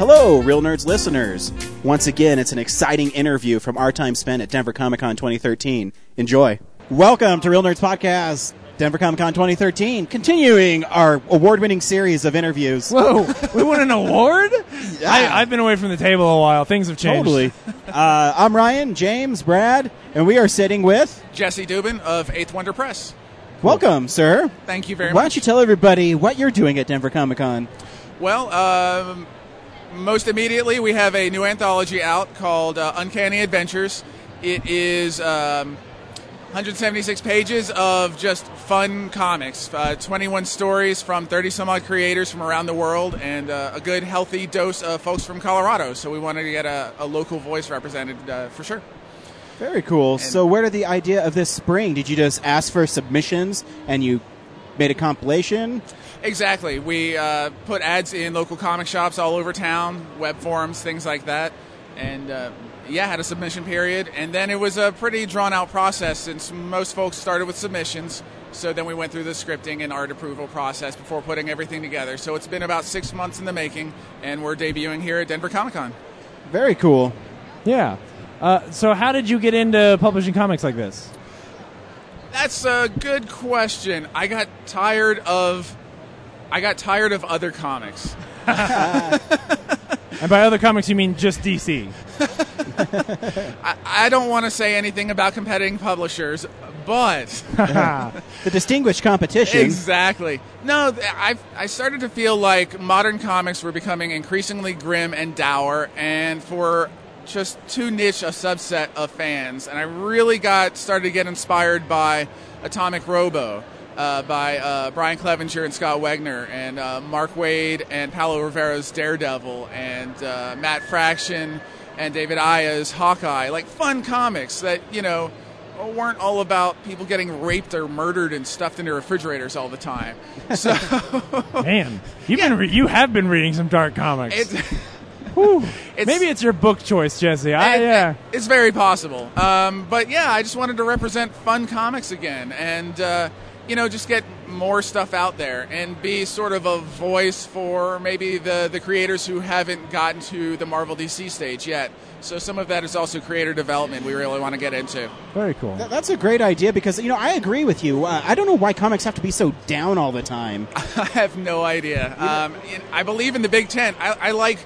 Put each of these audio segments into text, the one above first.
Hello, Reel Nerds listeners. Once again, it's an exciting interview from our time spent at Denver Comic Con 2013. Enjoy. Welcome to Reel Nerds Podcast, Denver Comic Con 2013, continuing our award winning series of interviews. Whoa, we won an award? I, I've been away from the table a while. Things have changed. Totally. Uh, I'm Ryan, James, Brad, and we are sitting with. Jesse Dubin of Eighth Wonder Press. Welcome, sir. Thank you very much. Why don't you tell everybody what you're doing at Denver Comic Con? well, um, most immediately, we have a new anthology out called uh, Uncanny Adventures. It is um, 176 pages of just fun comics, uh, 21 stories from 30 some odd creators from around the world, and uh, a good, healthy dose of folks from Colorado. So we wanted to get a, a local voice represented uh, for sure. Very cool. so, where did the idea of this spring? Did you just ask for submissions and you made a compilation? Exactly. We uh, put ads in local comic shops all over town, web forums, things like that. And uh, yeah, had a submission period. And then it was a pretty drawn out process since most folks started with submissions. So then we went through the scripting and art approval process before putting everything together. So it's been about six months in the making, and we're debuting here at Denver Comic Con. Very cool. Yeah. Uh, so, how did you get into publishing comics like this? That's a good question. I got tired of. I got tired of other comics. And by other comics, you mean just DC. I, I don't want to say anything about competing publishers, but The distinguished competition. exactly. No, I I started to feel like modern comics were becoming increasingly grim and dour, and for just too niche a subset of fans. And I really got started to get inspired by Atomic Robo. Uh, by uh, Brian Clevenger and Scott Wegener, and uh, Mark Waid and Paolo Rivera's Daredevil, and uh, Matt Fraction and David Aja's Hawkeye. Like fun comics that, you know, weren't all about people getting raped or murdered and stuffed into refrigerators all the time. So Man, you've been re- you have been reading some dark comics. It's- Maybe it's your book choice, Jesse. I, it- yeah. it's very possible. Um, but yeah, I just wanted to represent fun comics again and, uh, you know, just get more stuff out there and be sort of a voice for maybe the, the creators who haven't gotten to the Marvel DC stage yet. So some of that is also creator development we really want to get into. Very cool. Th- That's a great idea because, you know, I agree with you. Uh, I don't know why comics have to be so down all the time. I have no idea. Um, I believe in the Big Ten. I, I like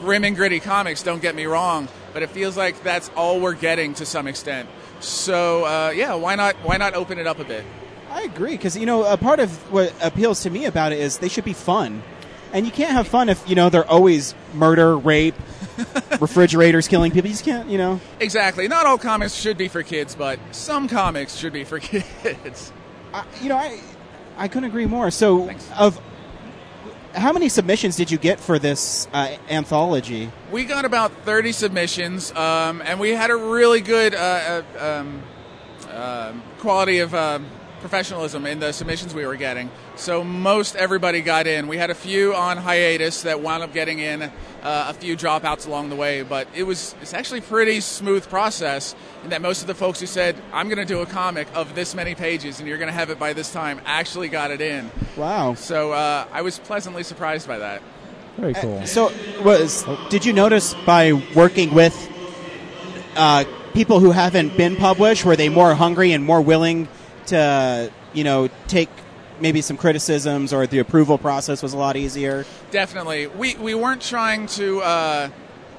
grim and gritty comics. Don't get me wrong, but it feels like that's all we're getting to some extent. So uh, yeah, why not? Why not open it up a bit? I agree because, you know, a part of what appeals to me about it is they should be fun. And you can't have fun if, you know, they're always murder, rape, refrigerators killing people. You just can't, you know. Exactly. Not all comics should be for kids, but some comics should be for kids. I, you know, I I couldn't agree more. So, Thanks. of how many submissions did you get for this uh, anthology? We got about 30 submissions, um, and we had a really good uh, uh, um, um quality of um professionalism in the submissions we were getting. So most everybody got in. We had a few on hiatus that wound up getting in, uh, a few dropouts along the way, but it was it's actually pretty smooth process. In that most of the folks who said, "I'm going to do a comic of this many pages and you're going to have it by this time," actually got it in. Wow. So uh, I was pleasantly surprised by that. Very cool. So, was did you notice by working with uh, people who haven't been published, were they more hungry and more willing to, you know, take maybe some criticisms, or the approval process was a lot easier? Definitely. We we weren't trying to uh,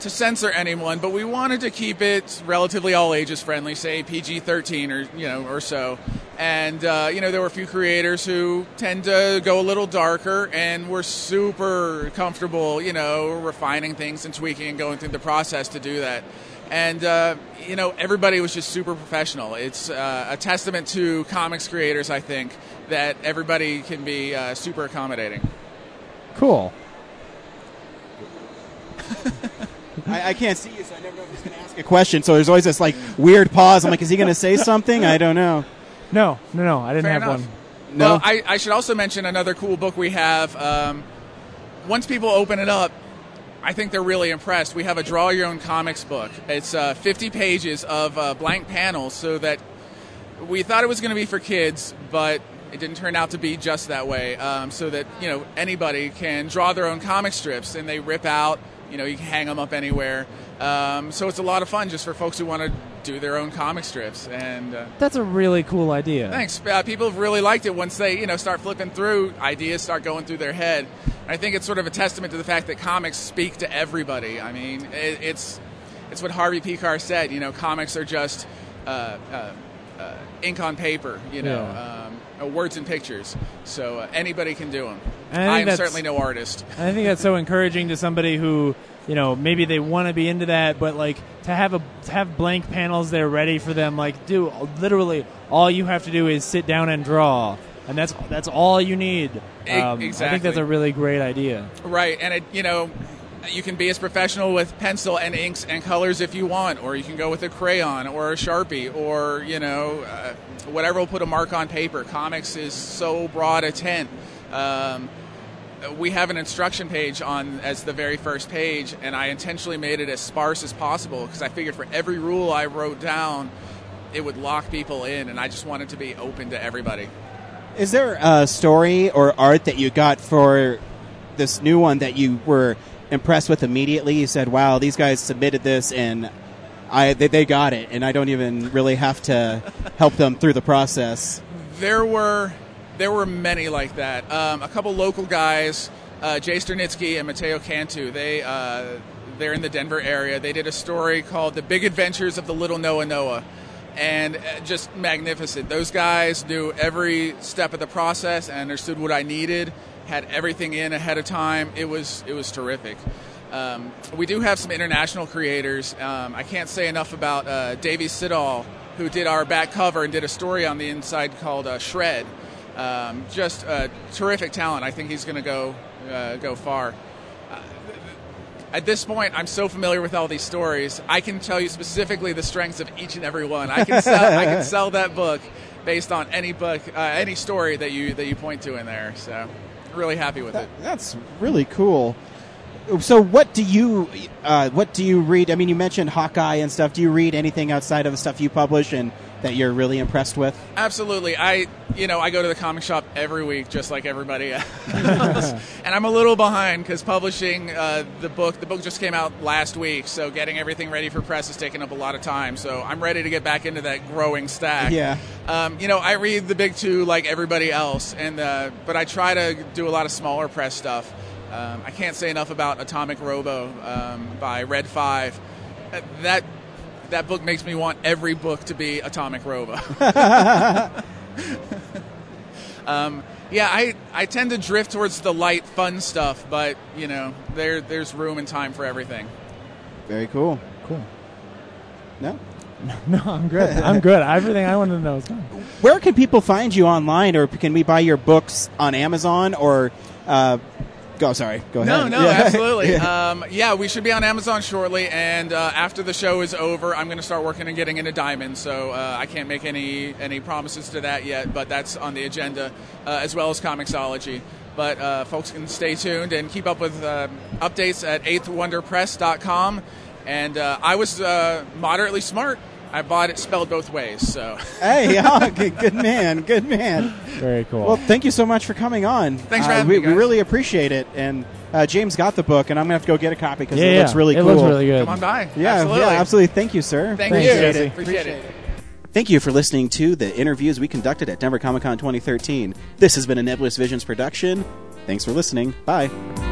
to censor anyone, but we wanted to keep it relatively all ages friendly, say PG thirteen or you know or so. And uh, you know there were a few creators who tend to go a little darker, and we're super comfortable, you know, refining things and tweaking and going through the process to do that. And uh, you know everybody was just super professional. It's uh, a testament to comics creators, I think, that everybody can be uh, super accommodating. Cool. I, I can't see you, so I never know if he's going to ask a question. So there's always this like weird pause. I'm like, is he going to say something? I don't know. No, no, no. I didn't Fair have enough. one. No. Well, I, I should also mention another cool book we have. Um, once people open it up, I think they're really impressed. We have a draw your own comics book. It's uh, 50 pages of uh, blank panels, so that we thought it was going to be for kids, but it didn't turn out to be just that way. Um, so that you know anybody can draw their own comic strips, and they rip out You know, you can hang them up anywhere. Um, so it's a lot of fun just for folks who want to do their own comic strips. And uh, That's a really cool idea. thanks. Uh, people have really liked it once they, you know, start flipping through ideas, start going through their head. I think it's sort of a testament to the fact that comics speak to everybody. I mean, it, it's it's what Harvey Pekar said. You know, comics are just uh, uh, uh, ink on paper. You know. Yeah. Um, uh, words and pictures, so uh, anybody can do them. I, I am certainly no artist. I think that's so encouraging to somebody who, you know, maybe they want to be into that, but like to have a to have blank panels there ready for them. Like, do literally all you have to do is sit down and draw, and that's that's all you need. Um, I think that's a really great idea. Right, and it, you know, you can be as professional with pencil and inks and colors if you want, or you can go with a crayon or a sharpie, or you know, uh, whatever will put a mark on paper. Comics is so broad a tent. Um, we have an instruction page on as the very first page, and I intentionally made it as sparse as possible because I figured for every rule I wrote down, it would lock people in, and I just wanted to be open to everybody. Is there a story or art that you got for this new one that you were impressed with immediately? You said, "Wow, these guys submitted this, and I they, they got it, and I don't even really have to help them through the process." There were there were many like that. Um, a couple local guys, uh, Jay Sternitsky and Mateo Cantu. They uh, they're in the Denver area. They did a story called "The Big Adventures of the Little Noah Noah," and uh, just magnificent. Those guys knew every step of the process and understood what I needed. Had everything in ahead of time. It was it was terrific. Um, we do have some international creators. Um, I can't say enough about uh, Davey Siddall, who did our back cover and did a story on the inside called uh, Shred. Um, just uh, terrific talent. I think he's going to go uh, go far. Uh, At this point, I'm so familiar with all these stories. I can tell you specifically the strengths of each and every one. I can sell. I can sell that book based on any book, uh, any story that you that you point to in there. So, really happy with it. That's really cool. So, what do you uh, what do you read? I mean, you mentioned Hawkeye and stuff. Do you read anything outside of the stuff you publish and that you're really impressed with? Absolutely. I, you know, I go to the comic shop every week, just like everybody else, and I'm a little behind because publishing uh, the book. The book just came out last week, so getting everything ready for press is taking up a lot of time. So I'm ready to get back into that growing stack. Yeah. Um, you know, I read the big two like everybody else, and uh, but I try to do a lot of smaller press stuff. Um, I can't say enough about Atomic Robo um, by Red Five. Uh, That that book makes me want every book to be Atomic Robo. um, yeah, I, I tend to drift towards the light, fun stuff, but you know, there there's room and time for everything. Very cool. Cool. No. No, I'm good. I'm good. Everything I wanted to know is gone. Where can people find you online, or can we buy your books on Amazon? Or uh, go, sorry, go No, ahead. no, Yeah. absolutely. Yeah. Um, yeah, we should be on Amazon shortly, and uh, after the show is over, I'm going to start working and getting into Diamond. So uh, I can't make any any promises to that yet, but that's on the agenda, uh, as well as Comixology. But uh, folks can stay tuned and keep up with uh, updates at eighthwonderpress.com. And uh, I was uh, moderately smart. I bought it spelled both ways. So hey, oh, good, good man, good man. Very cool. Well, thank you so much for coming on. Thanks for Uh, having we, me, guys. We really appreciate it. And uh, James got the book, and I'm gonna have to go get a copy because yeah, it yeah. looks really it cool. looks really good. come on by. Yeah, absolutely. yeah, absolutely. Thank you, sir. Thank Thanks, you. Jesse. Appreciate it. Thank you for listening to the interviews we conducted at Denver Comic Con 2013. This has been a Nebulous Visions production. Thanks for listening. Bye.